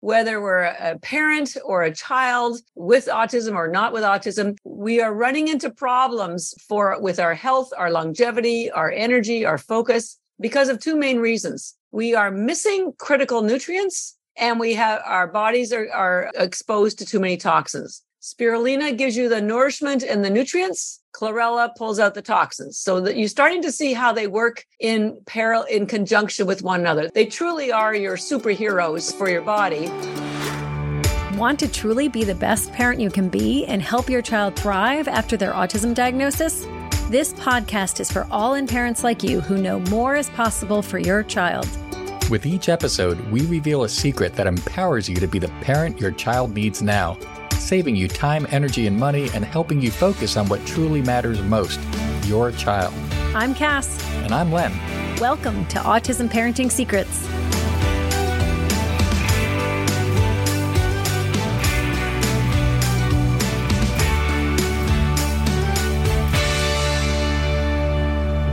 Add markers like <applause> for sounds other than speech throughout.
whether we're a parent or a child with autism or not with autism, we are running into problems for with our health, our longevity, our energy, our focus because of two main reasons. We are missing critical nutrients and we have our bodies are, are exposed to too many toxins. Spirulina gives you the nourishment and the nutrients. Chlorella pulls out the toxins. So that you're starting to see how they work in parallel in conjunction with one another. They truly are your superheroes for your body. Want to truly be the best parent you can be and help your child thrive after their autism diagnosis? This podcast is for all in parents like you who know more is possible for your child. With each episode, we reveal a secret that empowers you to be the parent your child needs now saving you time, energy, and money, and helping you focus on what truly matters most your child. I'm Cass. And I'm Len. Welcome to Autism Parenting Secrets.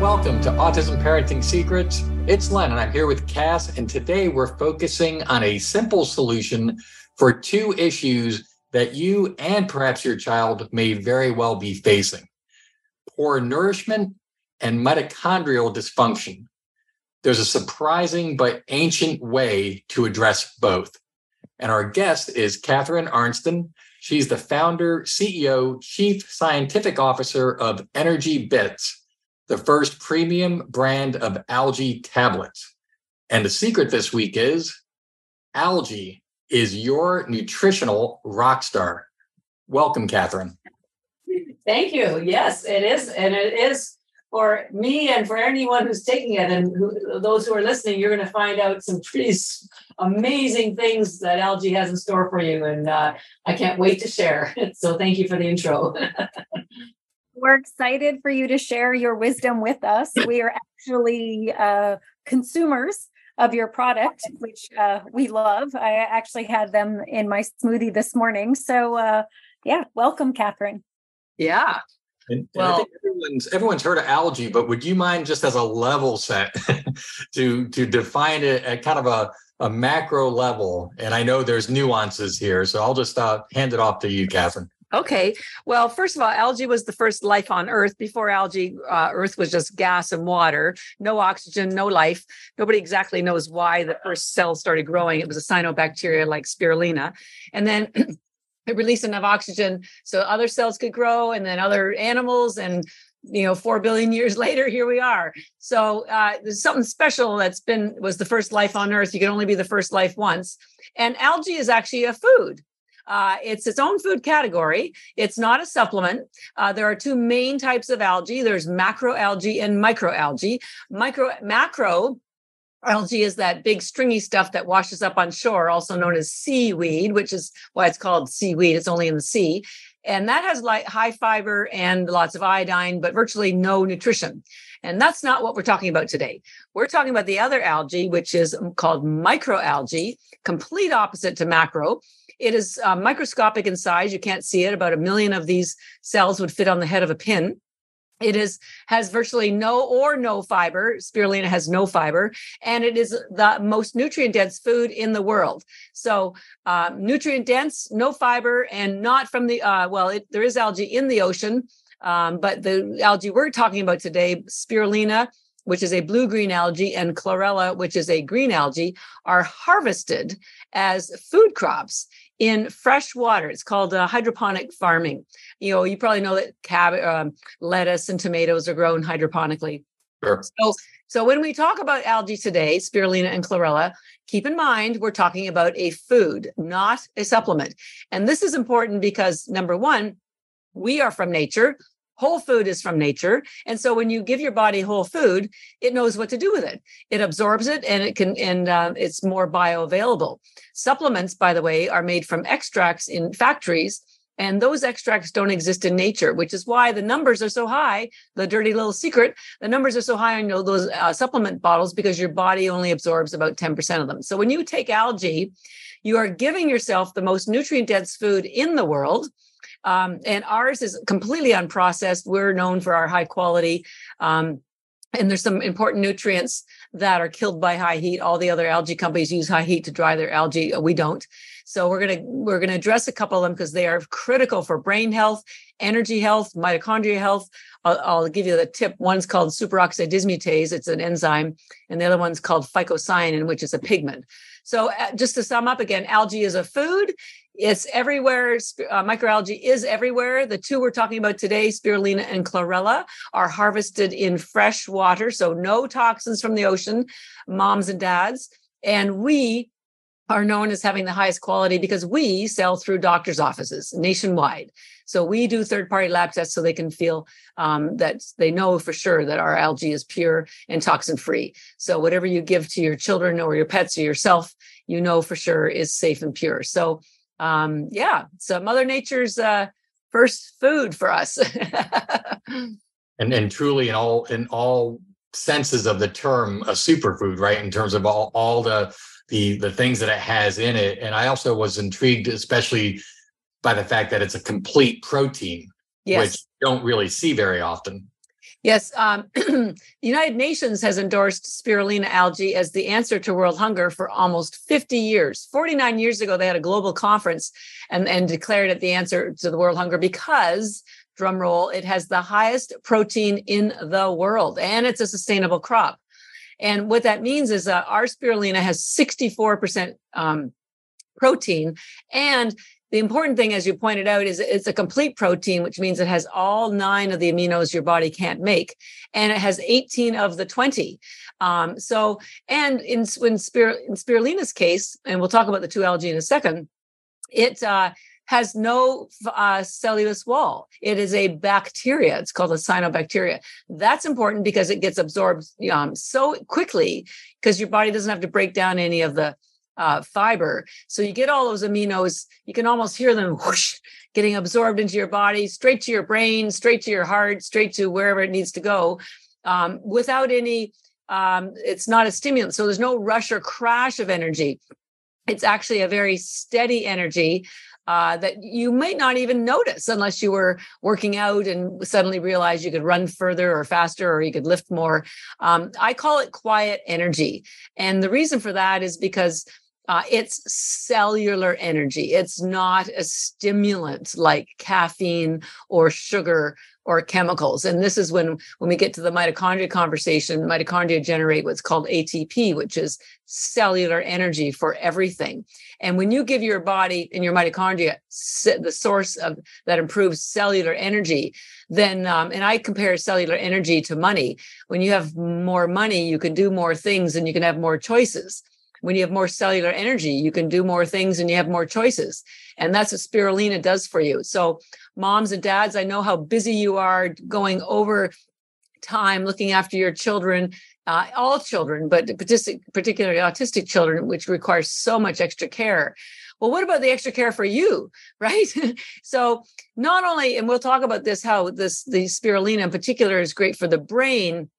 Welcome to Autism Parenting Secrets. It's Len, and I'm here with Cass, and today we're focusing on a simple solution for two issues that you and perhaps your child may very well be facing poor nourishment and mitochondrial dysfunction. There's a surprising but ancient way to address both. And our guest is Catharine Arnston. She's the founder, CEO, chief scientific officer of Energy Bits, the first premium brand of algae tablets. And the secret this week is algae is your nutritional rock star. Welcome, Catharine. Thank you. Yes, it is. And it is for me and for anyone who's taking it and who, those who are listening, you're going to find out some pretty amazing things that algae has in store for you. And uh, I can't wait to share. <laughs> So thank you for the intro. <laughs> We're excited for you to share your wisdom with us. We are actually uh, consumers of your product, which uh, we love. I actually had them in my smoothie this morning. So, uh, yeah, welcome, Catharine. Yeah. And, well, I think everyone's everyone's heard of algae, but would you mind just as a level set <laughs> to to define it at kind of a, a macro level? And I know there's nuances here, so I'll just uh, hand it off to you, Catharine. Okay. Well, first of all, algae was the first life on Earth. Before algae, uh, Earth was just gas and water, no oxygen, no life. Nobody exactly knows why the first cells started growing. It was a cyanobacteria like spirulina. And then it released enough oxygen so other cells could grow and then other animals and you know four billion years <laughs> later here we are so uh, there's something special that's been was the first life on earth you can only be the first life once and algae is actually a food uh, it's its own food category. It's not a supplement. Uh, there are two main types of algae. There's macroalgae and microalgae. Micro macro algae is that big stringy stuff that washes up on shore, also known as seaweed, which is why it's called seaweed. It's only in the sea. And that has high fiber and lots of iodine, but virtually no nutrition. And that's not what we're talking about today. We're talking about the other algae, which is called microalgae, complete opposite to macro. It is uh, microscopic in size. You can't see it. About a million of these cells would fit on the head of a pin. It is has virtually no or no fiber. Spirulina has no fiber, and it is the most nutrient dense food in the world. So, uh, nutrient dense, no fiber, and not from the uh, well. It, there is algae in the ocean, um, but the algae we're talking about today, spirulina, which is a blue green algae, and chlorella, which is a green algae, are harvested as food crops in fresh water. It's called uh, hydroponic farming. You know, you probably know that cabbage, um, lettuce, and tomatoes are grown hydroponically. Sure. So, so when we talk about algae today, spirulina and chlorella, keep in mind we're talking about a food, not a supplement. And this is important because number one, we are from nature. Whole food is from nature. And so when you give your body whole food, it knows what to do with it. It absorbs it and it can, and uh, it's more bioavailable. Supplements, by the way, are made from extracts in factories. And those extracts don't exist in nature, which is why the numbers are so high. The dirty little secret, the numbers are so high on those uh, supplement bottles because your body only absorbs about 10% of them. So when you take algae, you are giving yourself the most nutrient dense food in the world um, and ours is completely unprocessed. We're known for our high quality um, and there's some important nutrients that are killed by high heat. All the other algae companies use high heat to dry their algae. We don't. So we're going to we're to address a couple of them because they are critical for brain health energy health mitochondria health. I'll, I'll, give you the tip. One's called superoxide dismutase it's an enzyme and the other one's called phycocyanin which is a pigment. So uh, just to sum up again algae is a food it's everywhere. Uh, microalgae is everywhere. The two we're talking about today, spirulina and chlorella, are harvested in fresh water. So no toxins from the ocean, moms and dads. And we are known as having the highest quality because we sell through doctors' offices nationwide. So we do third party lab tests so they can feel um, that they know for sure that our algae is pure and toxin free. So whatever you give to your children or your pets or yourself, you know for sure is safe and pure. So um, yeah, so Mother Nature's uh, first food for us. <laughs> and and truly in all in all senses of the term a superfood, right? In terms of all all the the the things that it has in it. And I also was intrigued, especially by the fact that it's a complete protein, yes. which don't really see very often. Yes, um, <clears throat> the United Nations has endorsed spirulina algae as the answer to world hunger for almost 50 years. 49 years ago, they had a global conference and, and declared it the answer to the world hunger because, drum roll, it has the highest protein in the world and it's a sustainable crop. And what that means is that our spirulina has 64% um, protein and the important thing, as you pointed out, is it's a complete protein, which means it has all nine of the aminos your body can't make, and it has 18 of the 20. Um, so, and in, in, spir, in spirulina's case, and we'll talk about the two algae in a second, it uh, has no uh, cellulose wall. It is a bacteria. It's called a cyanobacteria. That's important because it gets absorbed um, so quickly because your body doesn't have to break down any of the uh, fiber. So you get all those aminos, you can almost hear them whoosh, getting absorbed into your body, straight to your brain, straight to your heart, straight to wherever it needs to go um, without any, um, it's not a stimulant. So there's no rush or crash of energy. It's actually a very steady energy uh, that you might not even notice unless you were working out and suddenly realized you could run further or faster or you could lift more. Um, I call it quiet energy. And the reason for that is because uh, it's cellular energy. It's not a stimulant like caffeine or sugar or chemicals. And this is when when we get to the mitochondria conversation, mitochondria generate what's called ATP, which is cellular energy for everything. And when you give your body and your mitochondria the source of that improves cellular energy, then um, and I compare cellular energy to money. When you have more money, you can do more things and you can have more choices when you have more cellular energy, you can do more things and you have more choices. And that's what spirulina does for you. So, moms and dads, I know how busy you are going over time looking after your children, uh, all children, but particularly autistic children, which requires so much extra care. Well, what about the extra care for you, <laughs> right? so not only, and we'll talk about this, how this the spirulina in particular is great for the brain,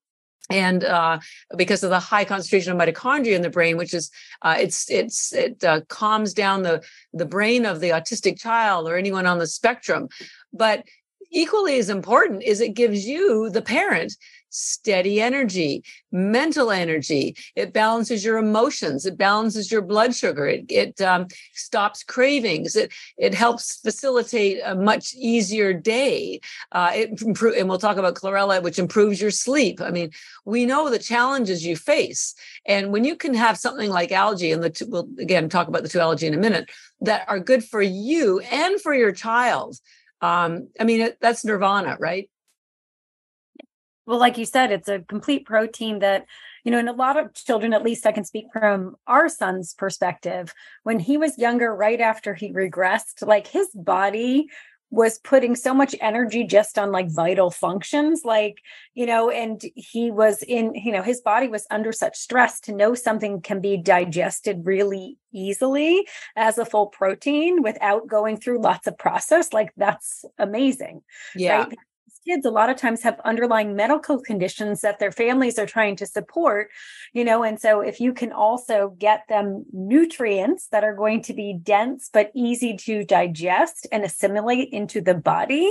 and uh, because of the high concentration of mitochondria in the brain, which is uh, it's it's it uh, calms down the the brain of the autistic child or anyone on the spectrum, but equally as important is it gives you the parent steady energy, mental energy. It balances your emotions. It balances your blood sugar. It, it um, stops cravings. It it helps facilitate a much easier day. Uh, it <laughs> improve, and we'll talk about chlorella, which improves your sleep. I mean, we know the challenges you face, and when you can have something like algae, and the two, we'll again talk about the two algae in a minute, that are good for you and for your child. Um, I mean, it, that's nirvana, right? Well, like you said, it's a complete protein that, you know, and a lot of children, at least I can speak from our son's perspective, when he was younger, right after he regressed, like his body was putting so much energy just on like vital functions like you know and he was in you know his body was under such stress to know something can be digested really easily as a full protein without going through lots of process like that's amazing yeah right? Kids a lot of times have underlying medical conditions that their families are trying to support you know and so if you can also get them nutrients that are going to be dense but easy to digest and assimilate into the body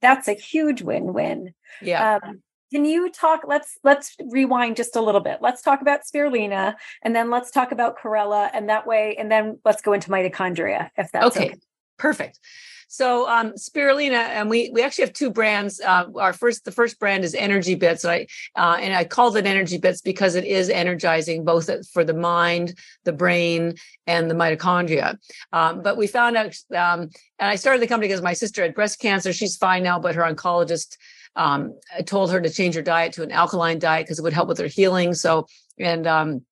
that's a huge win-win. Yeah. Um, can you talk let's let's rewind just a little bit. Let's talk about spirulina and then let's talk about chlorella and that way and then let's go into mitochondria if that's okay, okay. perfect so um, spirulina, and we we actually have two brands. Uh, our first, the first brand is Energy Bits. And I uh, and I called it Energy Bits because it is energizing both for the mind, the brain, and the mitochondria. Um, but we found out, um, and I started the company because my sister had breast cancer. She's fine now, but her oncologist um, told her to change her diet to an alkaline diet because it would help with her healing. So, and um,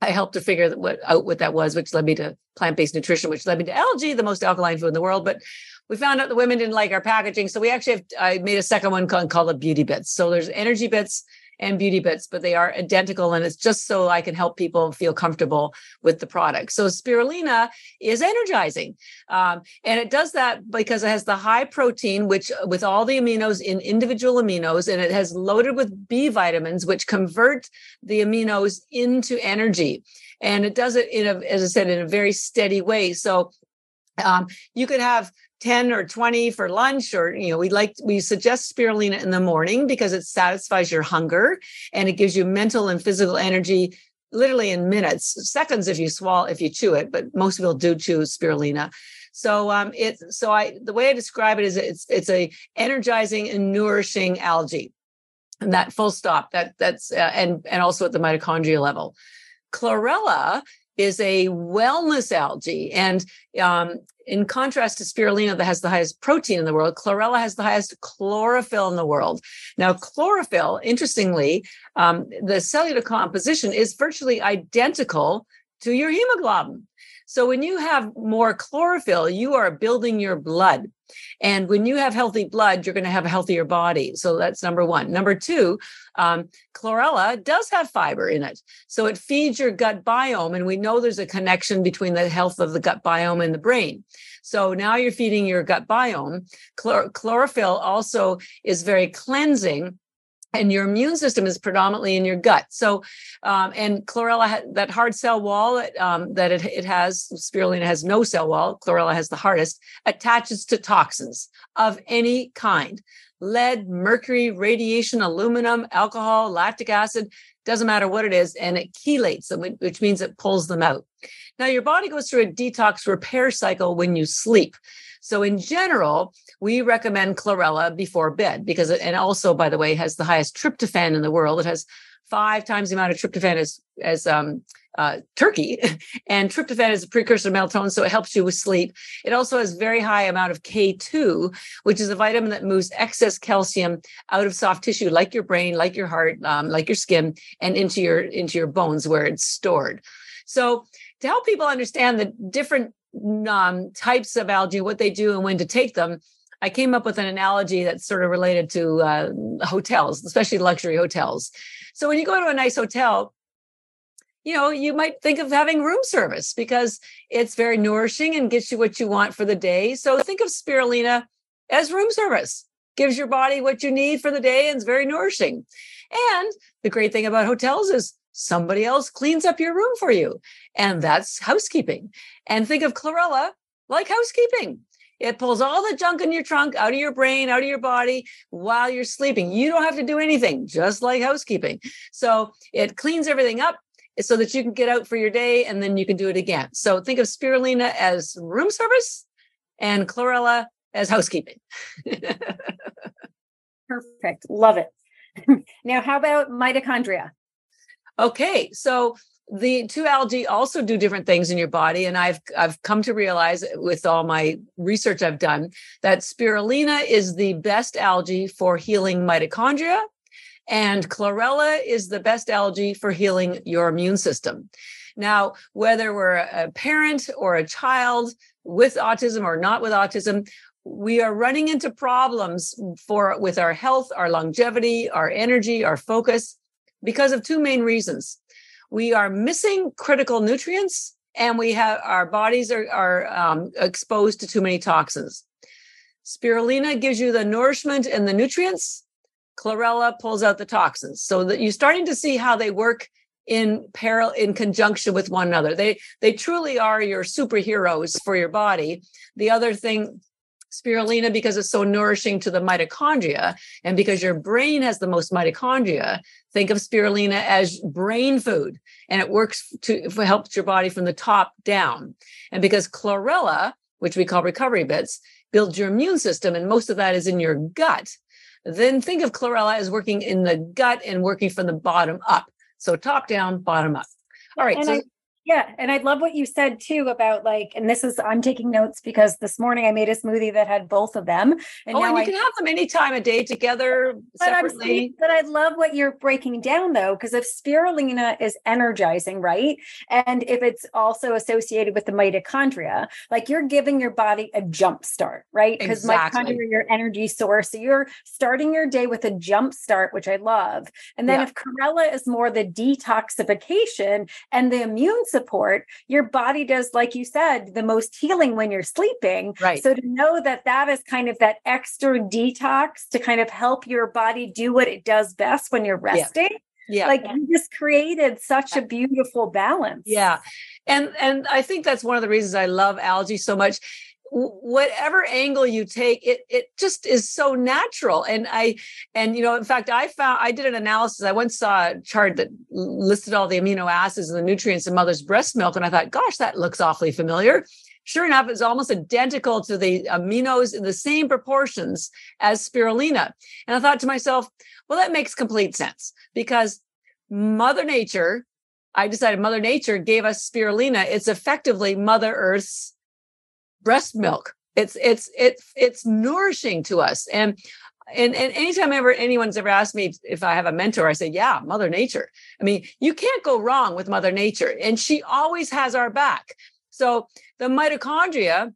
I helped her figure out what that was, which led me to plant-based nutrition, which led me to algae, the most alkaline food in the world. But we found out the women didn't like our packaging, so we actually have, I made a second one called, called it Beauty Bits. So there's energy bits and beauty bits, but they are identical. And it's just so I can help people feel comfortable with the product. So spirulina is energizing. Um, and it does that because it has the high protein, which with all the aminos in individual aminos, and it has loaded with B vitamins, which convert the aminos into energy. And it does it in a, as I said, in a very steady way. So um, you could have 10 or 20 for lunch or you know we like we suggest spirulina in the morning because it satisfies your hunger and it gives you mental and physical energy literally in minutes seconds if you swallow if you chew it but most people do chew spirulina. So um it so i the way i describe it is it's it's a energizing and nourishing algae. And that full stop that that's uh, and and also at the mitochondria level. Chlorella is a wellness algae. And um, in contrast to spirulina, that has the highest protein in the world, chlorella has the highest chlorophyll in the world. Now, chlorophyll, interestingly, um, the cellular composition is virtually identical to your hemoglobin. So when you have more chlorophyll, you are building your blood. And when you have healthy blood, you're going to have a healthier body. So that's number one. Number two, um, chlorella does have fiber in it. So it feeds your gut biome. And we know there's a connection between the health of the gut biome and the brain. So now you're feeding your gut biome. Chlor- chlorophyll also is very cleansing and your immune system is predominantly in your gut. So, um, and chlorella, that hard cell wall that, um, that it, it has, spirulina has no cell wall, chlorella has the hardest, attaches to toxins of any kind lead, mercury, radiation, aluminum, alcohol, lactic acid, doesn't matter what it is, and it chelates them, which means it pulls them out. Now, your body goes through a detox repair cycle when you sleep. So in general, we recommend chlorella before bed because it, and also, by the way, has the highest tryptophan in the world. It has five times the amount of tryptophan as as um, uh, turkey, <laughs> and tryptophan is a precursor to melatonin, so it helps you with sleep. It also has very high amount of K2, which is a vitamin that moves excess calcium out of soft tissue, like your brain, like your heart, um, like your skin, and into your into your bones where it's stored. So to help people understand the different um, types of algae, what they do, and when to take them, I came up with an analogy that's sort of related to uh, hotels, especially luxury hotels. So when you go to a nice hotel, you know, you might think of having room service because it's very nourishing and gets you what you want for the day. So think of spirulina as room service, gives your body what you need for the day and it's very nourishing. And the great thing about hotels is somebody else cleans up your room for you. And that's housekeeping. And think of chlorella like housekeeping. It pulls all the junk in your trunk out of your brain, out of your body while you're sleeping. You don't have to do anything, just like housekeeping. So it cleans everything up so that you can get out for your day and then you can do it again. So think of spirulina as room service and chlorella as housekeeping. <laughs> Perfect. Love it. <laughs> now, how about mitochondria? Okay, so the two algae also do different things in your body and i've i've come to realize with all my research i've done that spirulina is the best algae for healing mitochondria and chlorella is the best algae for healing your immune system. Now whether we're a parent or a child with autism or not with autism we are running into problems for with our health our longevity our energy our focus because of two main reasons. We are missing critical nutrients and we have our bodies are, are um, exposed to too many toxins. Spirulina gives you the nourishment and the nutrients. Chlorella pulls out the toxins. So that you're starting to see how they work in parallel in conjunction with one another. They they truly are your superheroes for your body. The other thing spirulina because it's so nourishing to the mitochondria. And because your brain has the most mitochondria think of spirulina as brain food. And it works to it helps your body from the top down. And because chlorella which we call recovery bits builds your immune system and most of that is in your gut then think of chlorella as working in the gut and working from the bottom up. So top down bottom up. All right and so I, yeah, and I love what you said too about like, and this is I'm taking notes because this morning I made a smoothie that had both of them, and oh, and you I, can have them any time of day together but separately. Saying, but I love what you're breaking down though, because if spirulina is energizing, right, and if it's also associated with the mitochondria, like you're giving your body a jump start, right? Because exactly. mitochondria are your energy source, so you're starting your day with a jump start, which I love. And then yeah. if chlorella is more the detoxification and the immune support, your body does, like you said, the most healing when you're sleeping. Right. So to know that that is kind of that extra detox to kind of help your body do what it does best when you're resting. Yeah. Yeah. Like you just created such a beautiful balance. Yeah. And and I think that's one of the reasons I love algae so much whatever angle you take it it just is so natural and i and you know in fact i found i did an analysis i once saw a chart that listed all the amino acids and the nutrients in mother's breast milk and i thought gosh that looks awfully familiar. Sure enough it's almost identical to the aminos in the same proportions as spirulina and i thought to myself well that makes complete sense because mother nature i decided mother nature gave us spirulina it's effectively mother earth's breast milk. It's it's it's it's nourishing to us. And and, and anytime ever anyone's ever asked me if I have a mentor, I say, yeah, Mother Nature. I mean, you can't go wrong with Mother Nature, and she always has our back. So the mitochondria,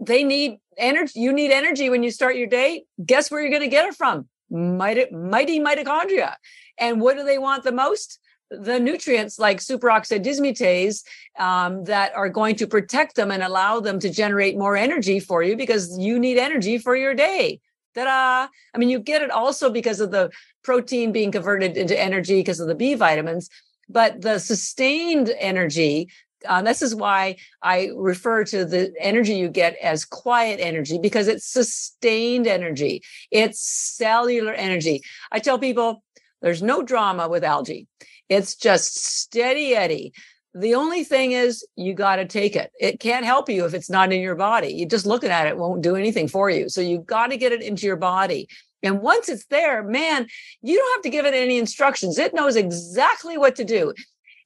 they need energy. You need energy when you start your day. Guess where you're going to get it from? Mighty, mighty mitochondria. And what do they want the most? The nutrients like superoxide dismutase um, that are going to protect them and allow them to generate more energy for you because you need energy for your day. Ta-da! I mean, you get it also because of the protein being converted into energy because of the B vitamins, but the sustained energy. Uh, this is why I refer to the energy you get as quiet energy because it's sustained energy. It's cellular energy. I tell people there's no drama with algae. It's just steady Eddie. The only thing is you got to take it. It can't help you if it's not in your body. You just looking at it won't do anything for you. So you got to get it into your body. And once it's there, man, you don't have to give it any instructions. It knows exactly what to do.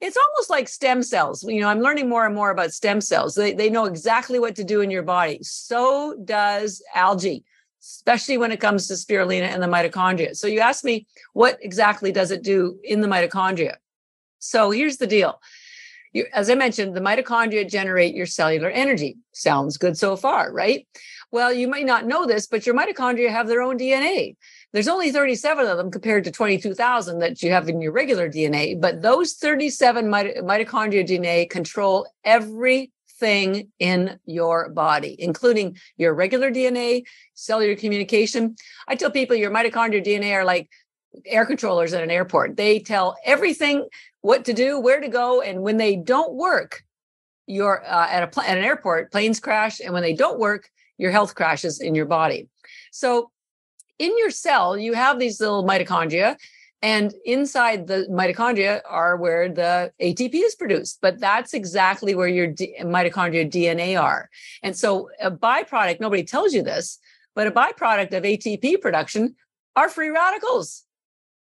It's almost like stem cells. You know, I'm learning more and more about stem cells. They, they know exactly what to do in your body. So does algae especially when it comes to spirulina and the mitochondria. So you asked me, what exactly does it do in the mitochondria? So here's the deal. You, as I mentioned, the mitochondria generate your cellular energy. Sounds good so far, right? Well, you might not know this, but your mitochondria have their own DNA. There's only 37 of them compared to 22,000 that you have in your regular DNA, but those 37 mitochondria DNA control every thing in your body, including your regular DNA, cellular communication. I tell people your mitochondrial DNA are like air controllers at an airport. They tell everything what to do, where to go, and when they don't work, you're uh, at a pl- at an airport, planes crash, and when they don't work, your health crashes in your body. So, in your cell, you have these little mitochondria, and inside the mitochondria are where the ATP is produced, but that's exactly where your D- mitochondria DNA are. And so, a byproduct, nobody tells you this, but a byproduct of ATP production are free radicals.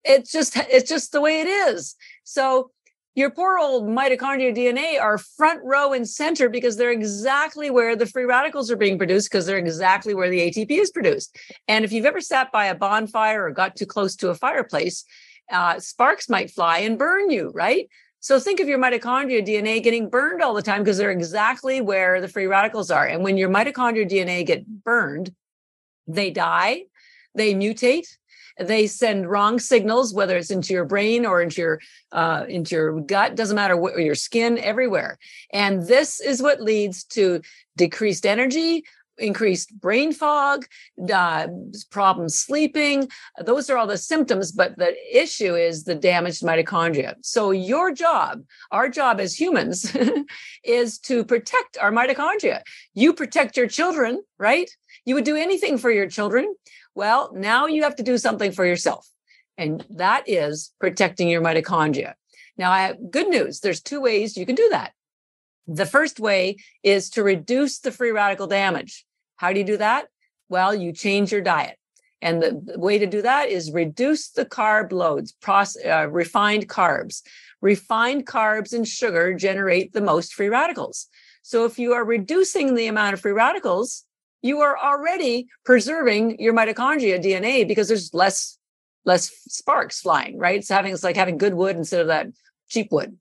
It's just, it's just the way it is. So, your poor old mitochondria DNA are front row and center because they're exactly where the free radicals are being produced because they're exactly where the ATP is produced. And if you've ever sat by a bonfire or got too close to a fireplace, uh, sparks might fly and burn you, right? So think of your mitochondria DNA getting burned all the time because they're exactly where the free radicals are. And when your mitochondria DNA get burned, they die, they mutate, they send wrong signals whether it's into your brain or into your uh, into your gut doesn't matter what your skin everywhere and this is what leads to decreased energy increased brain fog, uh, problems sleeping. Those are all the symptoms, but the issue is the damaged mitochondria. So, your job, our job as humans, <laughs> is to protect our mitochondria. You protect your children, right? You would do anything for your children. Well, now you have to do something for yourself, and that is protecting your mitochondria. Now, I have good news. There's two ways you can do that. The first way is to reduce the free radical damage. How do you do that? Well, you change your diet. And the, way to do that is reduce the carb loads, process, uh, refined carbs. Refined carbs and sugar generate the most free radicals. So if you are reducing the amount of free radicals, you are already preserving your mitochondria DNA because there's less less sparks flying, right? It's having it's like having good wood instead of that cheap wood.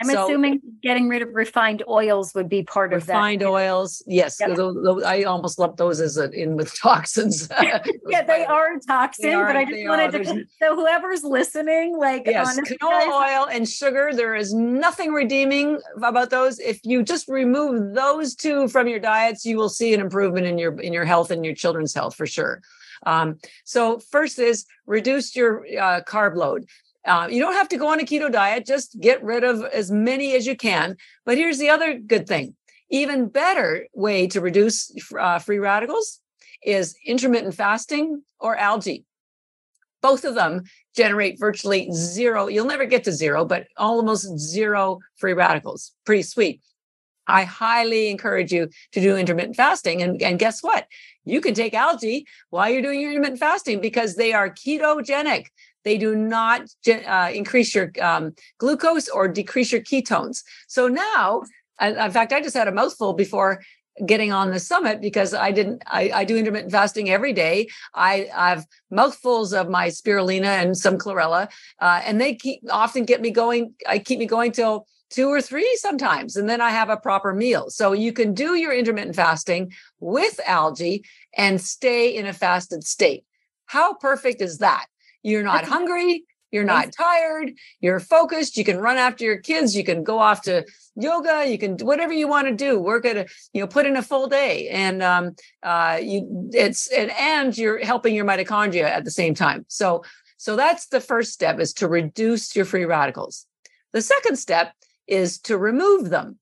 I'm so, assuming getting rid of refined oils would be part of that. Refined oils, yes. Yep. Those, those, I almost lump those as a, in with <laughs> toxins. <laughs> yeah, they are toxin, they are, but I just wanted are. to. So whoever's listening, like yes, honestly, canola guys, oil and sugar, there is nothing redeeming about those. If you just remove those two from your diets, you will see an improvement in your in your health and your children's health for sure. Um, so first is reduce your uh, carb load. Uh, you don't have to go on a keto diet, just get rid of as many as you can. But here's the other good thing even better way to reduce uh, free radicals is intermittent fasting or algae. Both of them generate virtually zero. You'll never get to zero, but almost zero free radicals. Pretty sweet. I highly encourage you to do intermittent fasting. And, and guess what? You can take algae while you're doing your intermittent fasting because they are ketogenic. They do not uh, increase your um, glucose or decrease your ketones. So now, in fact, I just had a mouthful before getting on the summit because I didn't I, I do intermittent fasting every day. I, I have mouthfuls of my spirulina and some chlorella, uh, and they keep often get me going. I keep me going till two or three sometimes, and then I have a proper meal. So you can do your intermittent fasting with algae and stay in a fasted state. How perfect is that? You're not hungry. You're not tired. You're focused. You can run after your kids. You can go off to yoga. You can do whatever you want to do. Work at a, you know, put in a full day, and um, uh, you, it's and and you're helping your mitochondria at the same time. So, so that's the first step is to reduce your free radicals. The second step is to remove them.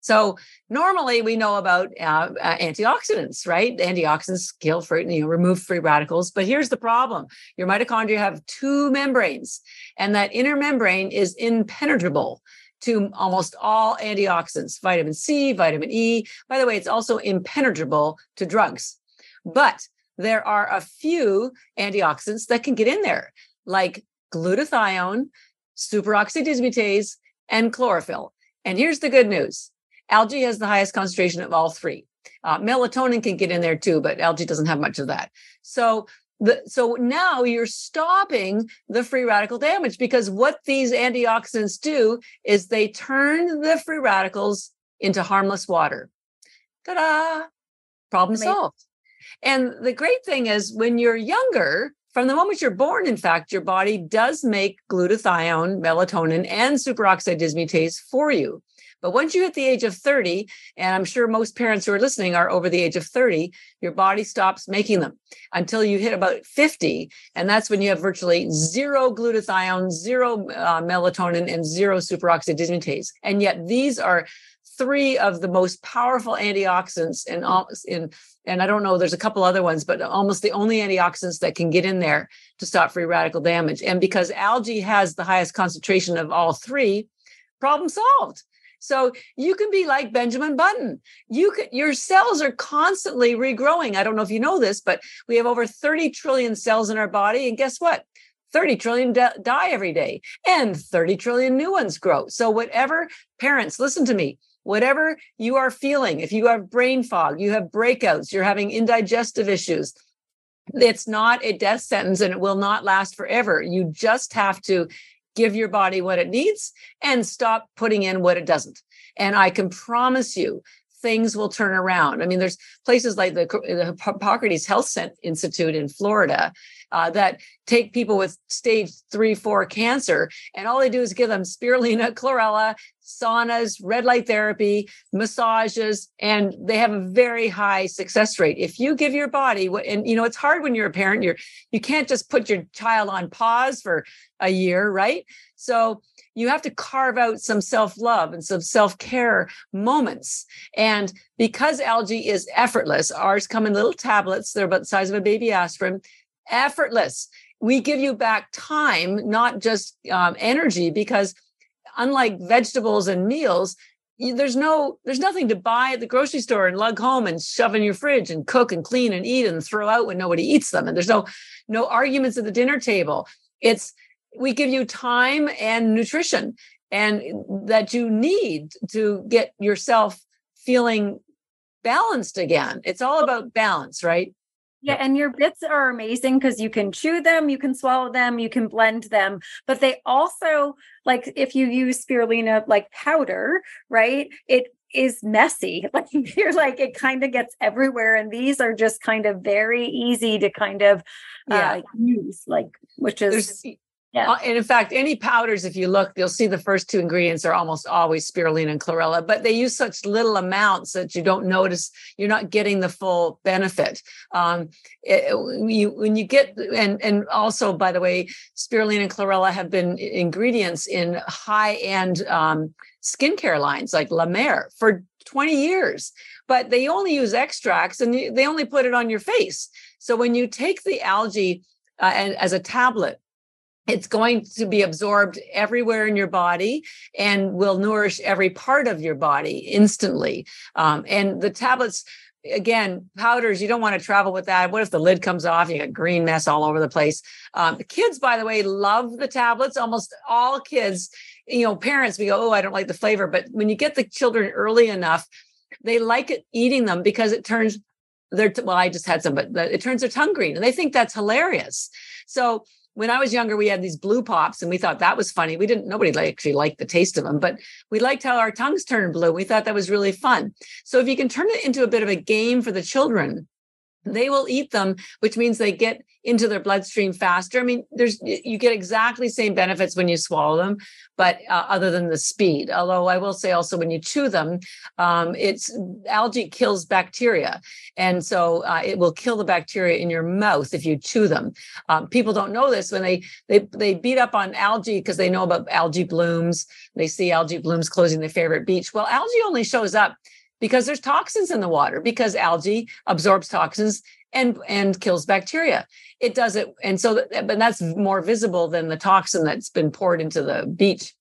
So normally we know about uh, uh, antioxidants, right? Antioxidants kill free, you know, remove free radicals. But here's the problem: your mitochondria have two membranes, and that inner membrane is impenetrable to almost all antioxidants, vitamin C, vitamin E. By the way, it's also impenetrable to drugs. But there are a few antioxidants that can get in there, like glutathione, superoxide dismutase, and chlorophyll. And here's the good news Algae has the highest concentration of all three. Uh, melatonin can get in there too, but algae doesn't have much of that. So the, so now you're stopping the free radical damage because what these antioxidants do is they turn the free radicals into harmless water. Ta-da! Problem Amazing. solved. And the great thing is when you're younger, from the moment you're born, in fact, your body does make glutathione, melatonin, and superoxide dismutase for you. But once you hit the age of 30, and I'm sure most parents who are listening are over the age of 30, your body stops making them until you hit about 50. And that's when you have virtually zero glutathione, zero uh, melatonin, and zero superoxide dismutase. And yet these are three of the most powerful antioxidants in, in and I don't know, there's a couple other ones, but almost the only antioxidants that can get in there to stop free radical damage. And because algae has the highest concentration of all three, problem solved. So you can be like Benjamin Button. You could your cells are constantly regrowing. I don't know if you know this, but we have over 30 trillion cells in our body. And guess what? 30 trillion die every day and 30 trillion new ones grow. So whatever parents, listen to me, whatever you are feeling, if you have brain fog, you have breakouts, you're having indigestive issues, it's not a death sentence and it will not last forever. You just have to give your body what it needs and stop putting in what it doesn't. And I can promise you, things will turn around. I mean, there's places like the, the Hippocrates Health Institute in Florida uh, that take people with stage three, four cancer, and all they do is give them spirulina, <laughs> chlorella, saunas, red light therapy, massages, and they have a very high success rate. If you give your body, and you know it's hard when you're a parent, you're you can't just put your child on pause for a year, right? So you have to carve out some self love and some self care moments. And because algae is effortless, ours come in little tablets. They're about the size of a baby aspirin effortless. We give you back time, not just um, energy, because unlike vegetables and meals, there's no there's nothing to buy at the grocery store and lug home and shove in your fridge and cook and clean and eat and throw out when nobody eats them and there's no no arguments at the dinner table. It's we give you time and nutrition and that you need to get yourself feeling balanced again. It's all about balance right yeah, and your bits are amazing because you can chew them, you can swallow them, you can blend them, but they also like if you use spirulina like powder, right? It is messy. <laughs> Like you're like it kind of gets everywhere and these are just kind of very easy to kind of yeah. Uh, use like which is There's, yeah. Uh, and in fact, any powders, if you look, you'll see the first two ingredients are almost always spirulina and chlorella, but they use such little amounts that you don't notice. You're not getting the full benefit. Um, it, you, when you get, and and also, by the way, spirulina and chlorella have been ingredients in high end um, skincare lines like La Mer for 20 years, but they only use extracts and they only put it on your face. So when you take the algae uh, and as a tablet it's going to be absorbed everywhere in your body and will nourish every part of your body instantly. Um, and the tablets, again, powders, you don't want to travel with that. What if the lid comes off? You got green mess all over the place. Um, kids, by the way, love the tablets. Almost all kids, you know, parents, we go, oh, I don't like the flavor. But when you get the children early enough, they like it eating them because it turns their, well, I just had some, but it turns their tongue green and they think that's hilarious. So when I was younger, we had these blue pops and we thought that was funny. We didn't, nobody actually liked the taste of them, but we liked how our tongues turned blue. We thought that was really fun. So if you can turn it into a bit of a game for the children, they will eat them, which means they get into their bloodstream faster. I mean, there's you get exactly same benefits when you swallow them, but uh, other than the speed. Although I will say also when you chew them, um, it's algae kills bacteria, and so uh, it will kill the bacteria in your mouth if you chew them. Um, people don't know this when they they they beat up on algae because they know about algae blooms. They see algae blooms closing their favorite beach. Well, algae only shows up because there's toxins in the water because algae absorbs toxins and and kills bacteria. It does it and so but that's more visible than the toxin that's been poured into the beach.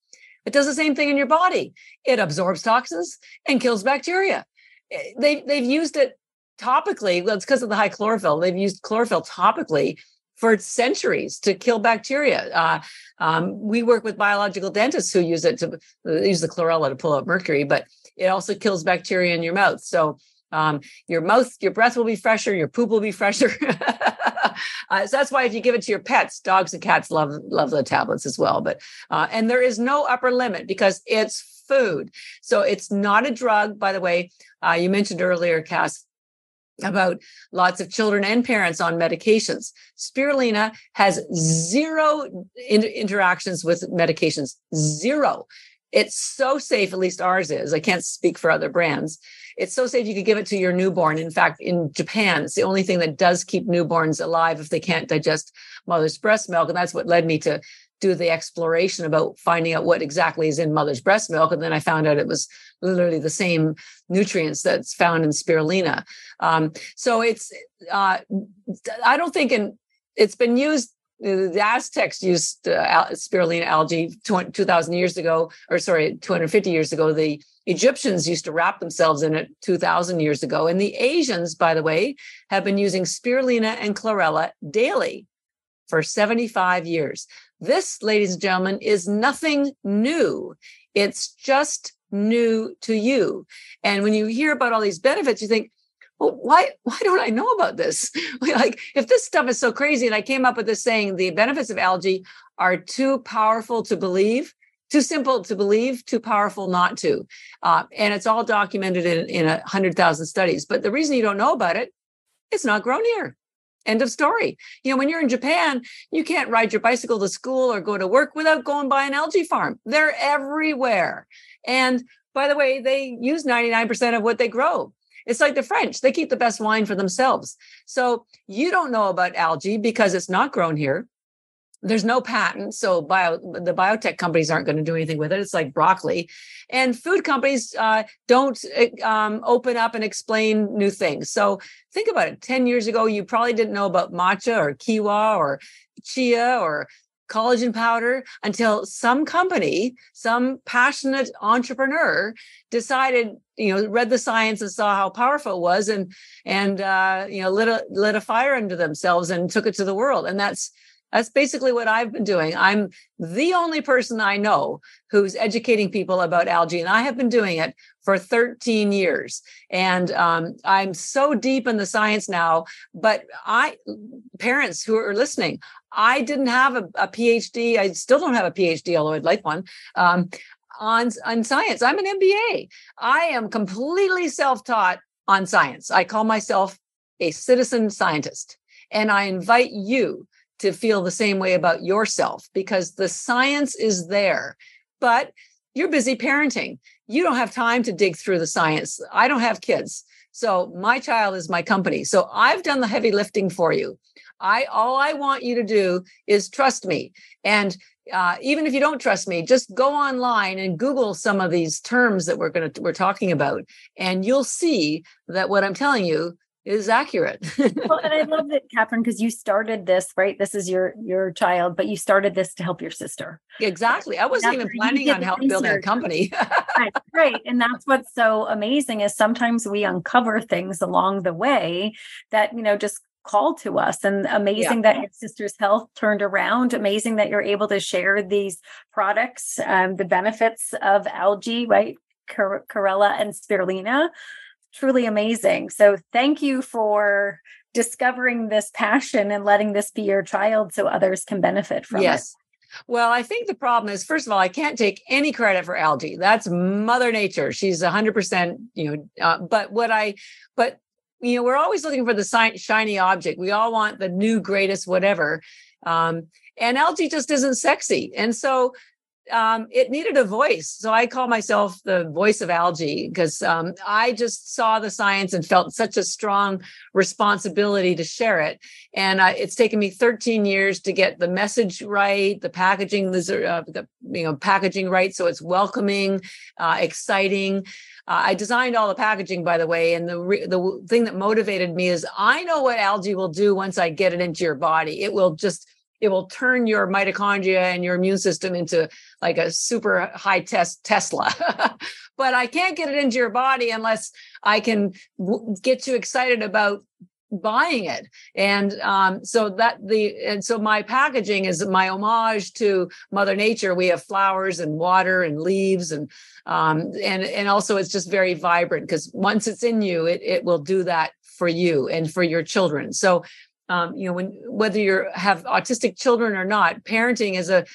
It does the same thing in your body. It absorbs toxins and kills bacteria. Eh, they they've used it topically well it's because of the high chlorophyll. They've used chlorophyll topically for centuries to kill bacteria. Uh, um, we work with biological dentists who use it to use the chlorella to pull out mercury, but it also kills bacteria in your mouth. So um, your mouth, your breath will be fresher, your poop will be fresher. <laughs> uh, so that's why if you give it to your pets, dogs and cats love love the tablets as well. But uh, and there is no upper limit because it's food. So it's not a drug. By the way, uh, you mentioned earlier, Cass, about lots of children and parents on medications. Spirulina has zero in- interactions with medications, zero. It's so safe, at least ours is. I can't speak for other brands. It's so safe you could give it to your newborn. In fact, in Japan, it's the only thing that does keep newborns alive if they can't digest mother's breast milk. And that's what led me to do the exploration about finding out what exactly is in mother's breast milk. And then I found out it was literally the same nutrients that's found in spirulina. Um, so it's, uh, I don't think in, it's been used the Aztecs used uh, spirulina algae 2,000 years ago, or sorry, 250 years ago. The Egyptians used to wrap themselves in it 2,000 years ago. And the Asians, by the way, have been using spirulina and chlorella daily for 75 years. This, ladies and gentlemen, is nothing new. It's just new to you. And when you hear about all these benefits, you think, well, why why don't I know about this? <laughs> like if this stuff is so crazy, and I came up with this saying, the benefits of algae are too powerful to believe. too simple to believe, too powerful not to. Uh, and it's all documented in, in a hundred thousand studies. But the reason you don't know about it, it's not grown here. End of story. You know, when you're in Japan, you can't ride your bicycle to school or go to work without going by an algae farm. They're everywhere. And by the way, they use 99% of what they grow. It's like the French, they keep the best wine for themselves. So you don't know about algae because it's not grown here. There's no patent so bio the biotech companies aren't going to do anything with it. It's like broccoli. And food companies uh, don't eh, um, open up and explain new things. So think about it. 10 years ago you probably didn't know about matcha or kiwa or chia or collagen powder until some company some passionate entrepreneur decided you know read the science and saw how powerful it was and and uh, you know lit a lit a fire under themselves and took it to the world and that's that's basically what I've been doing. I'm the only person I know who's educating people about algae, and I have been doing it for 13 years. And um, I'm so deep in the science now. But I, parents who are listening, I didn't have a, a PhD. I still don't have a PhD, although I'd like one. Um, on, on science. I'm an MBA. I am completely self taught on science. I call myself a citizen scientist. And I invite you to feel the same way about yourself because the science is there. But you're busy parenting. You don't have time to dig through the science. I don't have kids. So my child is my company. So I've done the heavy lifting for you. I all I want you to do is trust me. And uh, even if you don't trust me, just go online and Google some of these terms that we're going to we're talking about, and you'll see that what I'm telling you is accurate. <laughs> well, and I love that, Catharine, because you started this, right? This is your your child, but you started this to help your sister. Exactly. I wasn't even planning on help building a company. <laughs> right, right. And that's what's so amazing is sometimes we uncover things along the way that, you know, just call to us and amazing yeah. that your sister's health turned around amazing that you're able to share these products um, the benefits of algae right Chlorella and spirulina truly amazing. So thank you for discovering this passion and letting this be your child so others can benefit from yes. it. Well, I think the problem is, first of all, I can't take any credit for algae. That's Mother Nature. She's a hundred percent, you know. Uh, but what I, but you know, we're always looking for the shiny object. We all want the new, greatest, whatever. Um, and algae just isn't sexy. And so um, it needed a voice. So I call myself the voice of algae because um, I just saw the science and felt such a strong responsibility to share it. And it's taken me 13 years to get the message right, the packaging, uh, the you know packaging right, so it's welcoming, uh, exciting. Uh, I designed all the packaging, by the way, and the re- the thing that motivated me is I know what algae will do once I get it into your body. It will just it will turn your mitochondria and your immune system into like a super high test Tesla. <laughs> but I can't get it into your body unless I can w- get you excited about buying it and um, so that the and so my packaging is my homage to mother nature we have flowers and water and leaves and um, and and also it's just very vibrant because once it's in you it, it will do that for you and for your children. So um, you know when whether you have autistic children or not parenting is a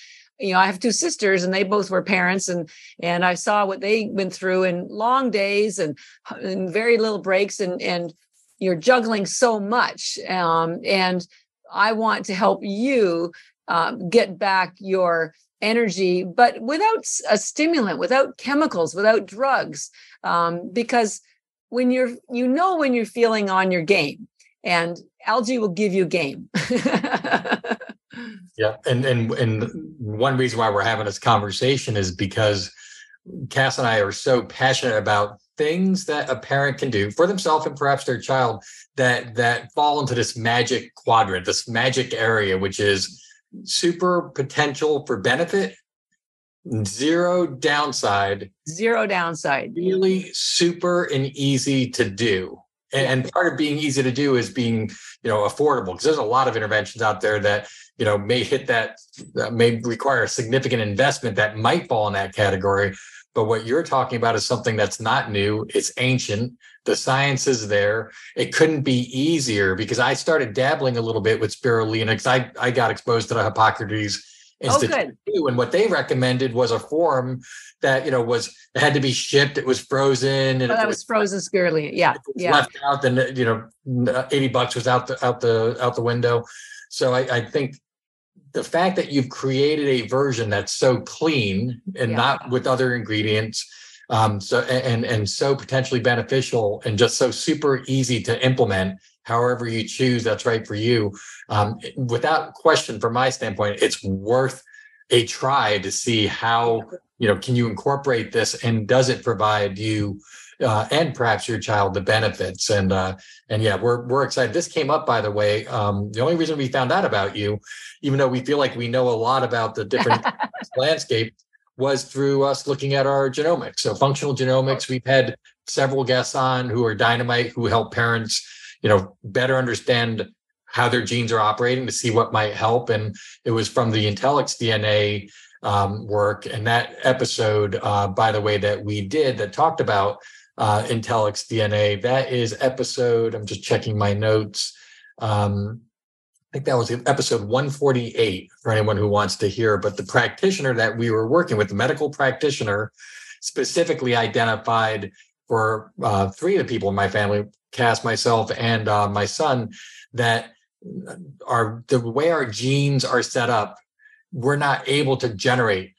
you know i have two sisters and they both were parents and and i saw what they went through in long days and, and very little breaks and and you're juggling so much um, and i want to help you um, get back your energy but without a stimulant without chemicals without drugs um, because when you're you know when you're feeling on your game and algae will give you game. <laughs> yeah, and and and one reason why we're having this conversation is because Cass and I are so passionate about things that a parent can do for themselves and perhaps their child that that fall into this magic quadrant, this magic area, which is super potential for benefit, zero downside, zero downside, really super and easy to do. And, part of being easy to do is being you know affordable because there's a lot of interventions out there that you know may hit that, that may require a significant investment that might fall in that category but what you're talking about is something that's not new it's ancient the science is there it couldn't be easier because i started dabbling a little bit with spirulina because I, I got exposed to the hippocrates oh, Institute oh, and what they recommended was a form that you know was had to be shipped. It was frozen, and oh, that was, was, frozen spirulina. Yeah, yeah. Left out, then you know, eighty bucks was out the out the out the window. So I, I think the fact that you've created a version that's so clean and yeah. not with other ingredients um, so and and so potentially beneficial and just so super easy to implement however you choose that's right for you um, without question from my standpoint it's worth a try to see how you know can you incorporate this and does it provide you uh, and perhaps your child the benefits. And uh, and yeah we're we're excited. This came up by the way um, the only reason we found out about you even though we feel like we know a lot about the different <laughs> landscape was through us looking at our genomics. So functional genomics we've had several guests on who are dynamite who help parents you know better understand how their genes are operating to see what might help. And it was from the IntellxxDNA um, work. And that episode uh, by the way that we did that talked about uh, IntellxxDNA. That is episode, I'm just checking my notes. Um, I think that was episode 148 for anyone who wants to hear. But the practitioner that we were working with, the medical practitioner, specifically identified for uh, three of the people in my family, Cass, myself, and uh, my son, that our the way our genes are set up, we're not able to generate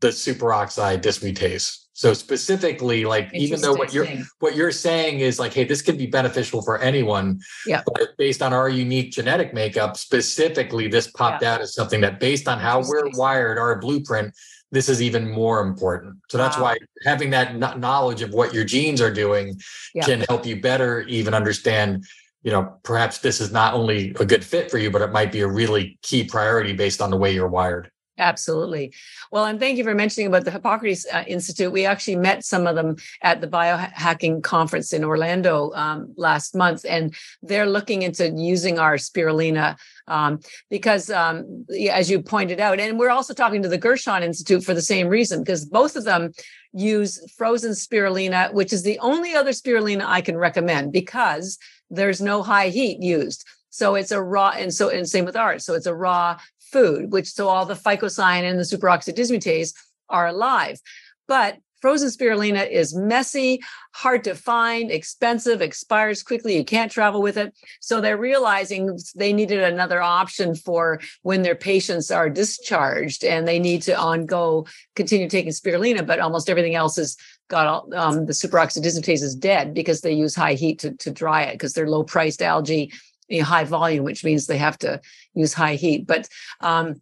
the superoxide dismutase. So specifically, like even though what you're what you're saying is like, hey, this could be beneficial for anyone. Yeah. But based on our unique genetic makeup, specifically, this popped yeah. out as something that based on how we're wired, our blueprint, this is even more important. So that's wow. why having that knowledge of what your genes are doing yeah. can help you better even understand you know perhaps this is not only a good fit for you but it might be a really key priority based on the way you're wired Absolutely. Well, and thank you for mentioning about the Hippocrates uh, Institute. We actually met some of them at the biohacking conference in Orlando um, last month, and they're looking into using our spirulina um, because, um, as you pointed out, and we're also talking to the Gerson Institute for the same reason, because both of them use frozen spirulina, which is the only other spirulina I can recommend because there's no high heat used. So it's a raw, and so and same with ours. So it's a raw food, which so all the phycocyanin and the superoxide dismutase are alive. But frozen spirulina is messy, hard to find, expensive, expires quickly. You can't travel with it. So they're realizing they needed another option for when their patients are discharged and they need to on go continue taking spirulina, but almost everything else has got all, um, the superoxide dismutase is dead because they use high heat to, to dry it because they're low priced algae high volume, which means they have to use high heat. But um,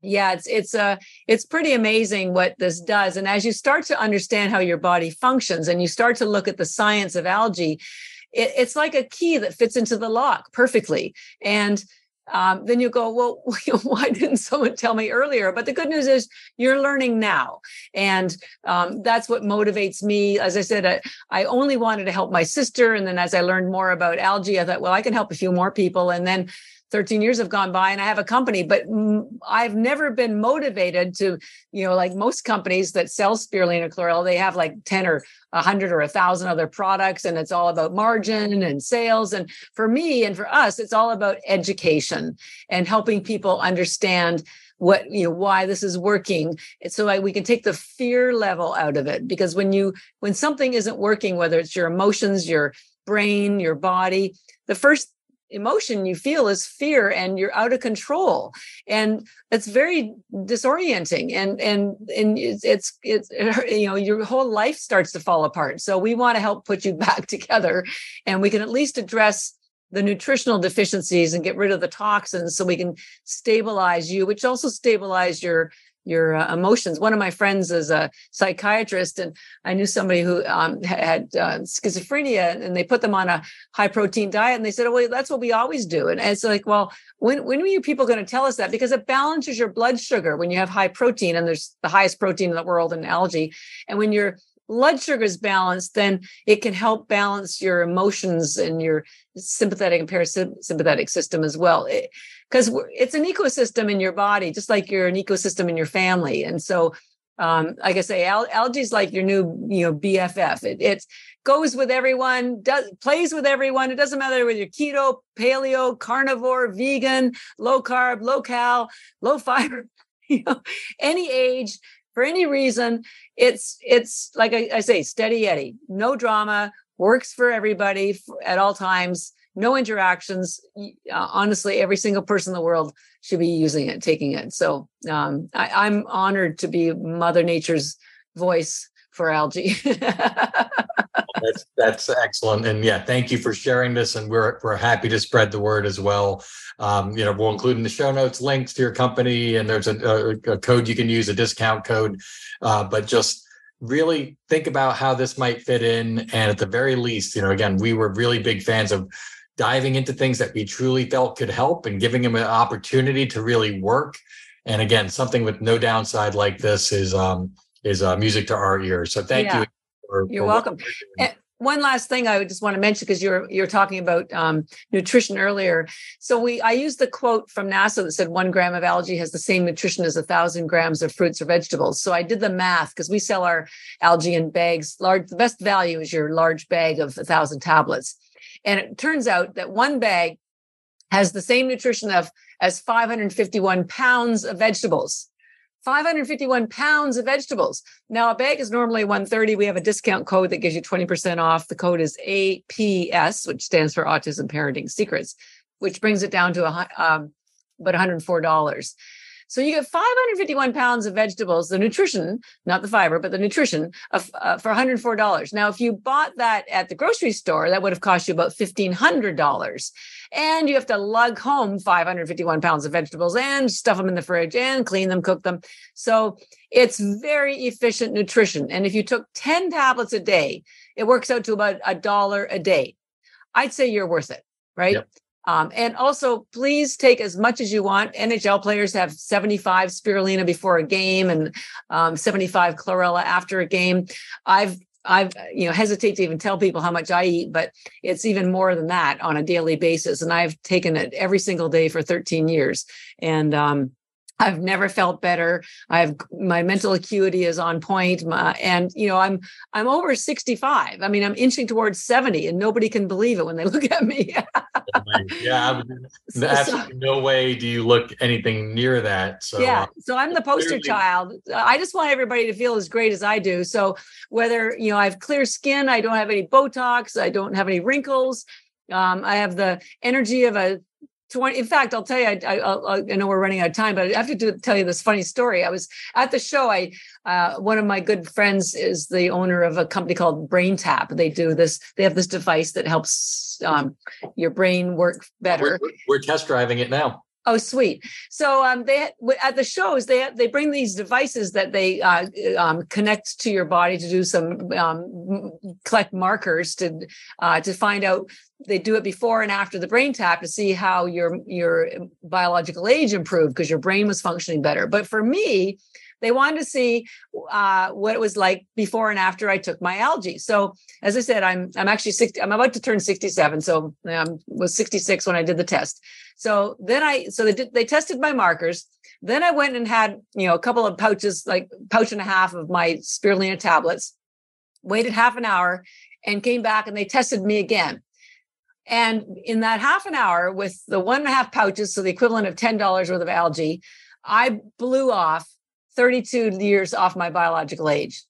yeah, it's it's uh it's pretty amazing what this does. And as you start to understand how your body functions and you start to look at the science of algae, it, it's like a key that fits into the lock perfectly. And um, then you go, well, <laughs> why didn't someone tell me earlier? But the good news is you're learning now. And um, that's what motivates me. As I said, I, I, only wanted to help my sister. And then as I learned more about algae, I thought, well, I can help a few more people. And then 13 years have gone by and I have a company, but I've never been motivated to, you know, like most companies that sell spirulina chlorella, they have like 10 or 100 or 1,000 other products and it's all about margin and sales. And for me and for us, it's all about education and helping people understand what you know why this is working so I, we can take the fear level out of it because when you when something isn't working whether it's your emotions your brain your body the first emotion you feel is fear and you're out of control. And it's very disorienting and and and it's it's, it's <laughs> you know your whole life starts to fall apart. So we want to help put you <laughs> back together and we can at least address the nutritional deficiencies and get rid of the toxins so we can stabilize you which also stabilize your your uh, emotions. One of my friends is a psychiatrist, and I knew somebody who um, had uh, schizophrenia, and they put them on a high protein diet, and they said, "Oh, well, that's what we always do." And it's like, well, when when are you people going to tell us that? Because it balances your blood sugar when you have high protein, and there's the highest protein in the world in algae, and when you're blood sugar is balanced, then it can help balance your emotions and your sympathetic and parasympathetic system as well. Because it's an ecosystem in your body, just like you're an ecosystem in your family. And so, um, like I say, al- algae is like your new, you know, BFF. It, it goes with everyone, does plays with everyone. It doesn't matter whether you're keto, paleo, carnivore, vegan, low carb, low cal, low <laughs> fiber you know, any age, for any reason. It's it's like I, I say, steady Eddie, no drama, works for everybody at all times. No interactions. Uh, honestly, every single person in the world should be using it, taking it. So um, I, I'm honored to be Mother Nature's voice for algae. <laughs> that's that's excellent, and yeah, thank you for sharing this. And we're we're happy to spread the word as well. Um, you know, we'll include in the show notes links to your company, and there's a, a, a code you can use, a discount code. Uh, but just really think about how this might fit in, and at the very least, you know, again, we were really big fans of diving into things that we truly felt could help and giving them an opportunity to really work. And again, something with no downside like this is um, is uh, music to our ears. So thank yeah. you. For, you're for welcome. one last thing I would just want to mention because you're you're talking about um, nutrition earlier. So we I used the quote from NASA that said one gram of algae has the same nutrition as a thousand grams of fruits or vegetables. So I did the math because we sell our algae in bags. Large the best value is your large bag of a thousand tablets, and it turns out that one bag has the same nutrition of as 551 pounds of vegetables. 551 pounds of vegetables. Now, a bag is normally 130. We have a discount code that gives you 20% off. The code is APS, which stands for Autism Parenting Secrets, which brings it down to a, um, about $104. So you get 551 pounds of vegetables, the nutrition, not the fiber, but the nutrition of, uh, for $104. Now, if you bought that at the grocery store, that would have cost you about $1,500. And you have to lug home 551 pounds of vegetables and stuff them in the fridge and clean them, cook them. So it's very efficient nutrition. And if you took 10 tablets a day, it works out to about a dollar a day. I'd say you're worth it, right? Yep. Um, and also, please take as much as you want. NHL players have 75 spirulina before a game and um, 75 chlorella after a game. I've I've you know hesitate to even tell people how much I eat, but it's even more than that on a daily basis. And I've taken it every single day for 13 years. And um, I've never felt better. I've my mental acuity is on point, my, and you know I'm I'm over 65. I mean I'm inching towards 70, and nobody can believe it when they <laughs> look at me. yeah, <laughs> so, so, no way do you look anything near that. So yeah, uh, so I'm the poster clearly. child. I just want everybody to feel as great as I do. So whether you know I have clear skin, I don't have any Botox, I don't have any wrinkles. Um, I have the energy of a 20 in fact i'll tell you I, I, I, know we're running out of time but i have to do, tell you this funny story. I was at the show i uh, one of my good friends is the owner of a company called BrainTap. They do this they have this device that helps um, your brain work better. We're, we're test driving it now Oh, sweet. So um, they at the shows they they bring these devices that they uh, um, connect to your body to do some um, collect markers to uh, to find out. They do it before and after the brain tap to see how your your biological age improved because your brain was functioning better. But for me, they wanted to see uh, what it was like before and after I took my algae. So, as I said, I'm I'm actually 60. I'm about to turn 67. So I was 66 when I did the test. So then I so they did they tested my markers. Then I went and had you know a couple of pouches, like pouch and a half of my spirulina tablets. Waited half an hour and came back and they tested me again. And in that half an hour, with the one and a half pouches, so the equivalent of $10 worth of algae, I blew off 32 years off my biological age.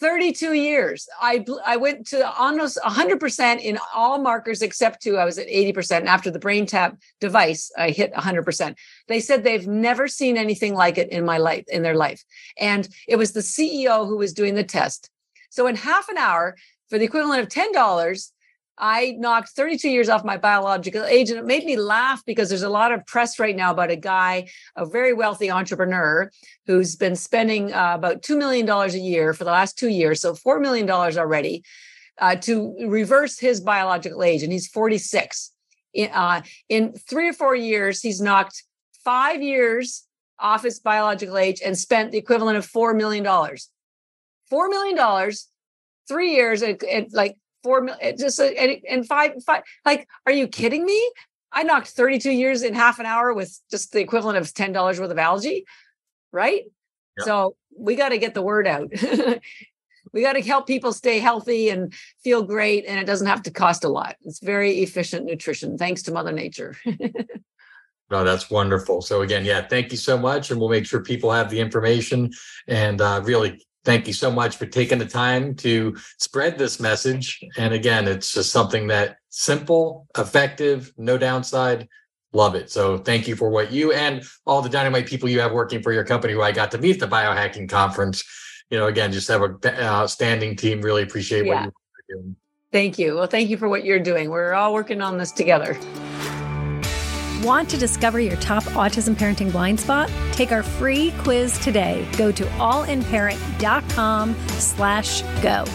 32 years. I I went to almost 100% in all markers except two. I was at 80%. And after the brain tap device, I hit 100%. They said they've never seen anything like it in my life, in their life. And it was the CEO who was doing the test. So in half an hour, for the equivalent of $10, I knocked 32 years off my biological age. And it made me laugh because there's a lot of press right now about a guy, a very wealthy entrepreneur, who's been spending uh, about $2 million a year for the last two years. So $4 million already uh, to reverse his biological age. And he's 46. In, uh, in three or four years, he's knocked five years off his biological age and spent the equivalent of $4 million. $4 million, three years, it, it, like four million, just uh, and, and five, five. Like, are you kidding me? I knocked 32 years in half an hour with just the equivalent of $10 worth of algae, right? Yep. So we got to get the word out. <laughs> we got to help people stay healthy and feel great, and it doesn't have to cost a lot. It's very efficient nutrition, thanks to Mother Nature. <laughs> No, that's wonderful. So again, yeah, thank you so much, and we'll make sure people have the information. And uh, really, thank you so much for taking the time to spread this message. And again, it's just something that simple, effective, no downside. Love it. So thank you for what you and all the dynamite people you have working for your company who I got to meet at the biohacking conference. You know, again, just have a uh, standing team. Really appreciate Yeah. what you're doing. Thank you. Well, thank you for what you're doing. We're all working on this together. Want to discover your top autism parenting blind spot? Take our free quiz today. Go to allinparent.com slash go.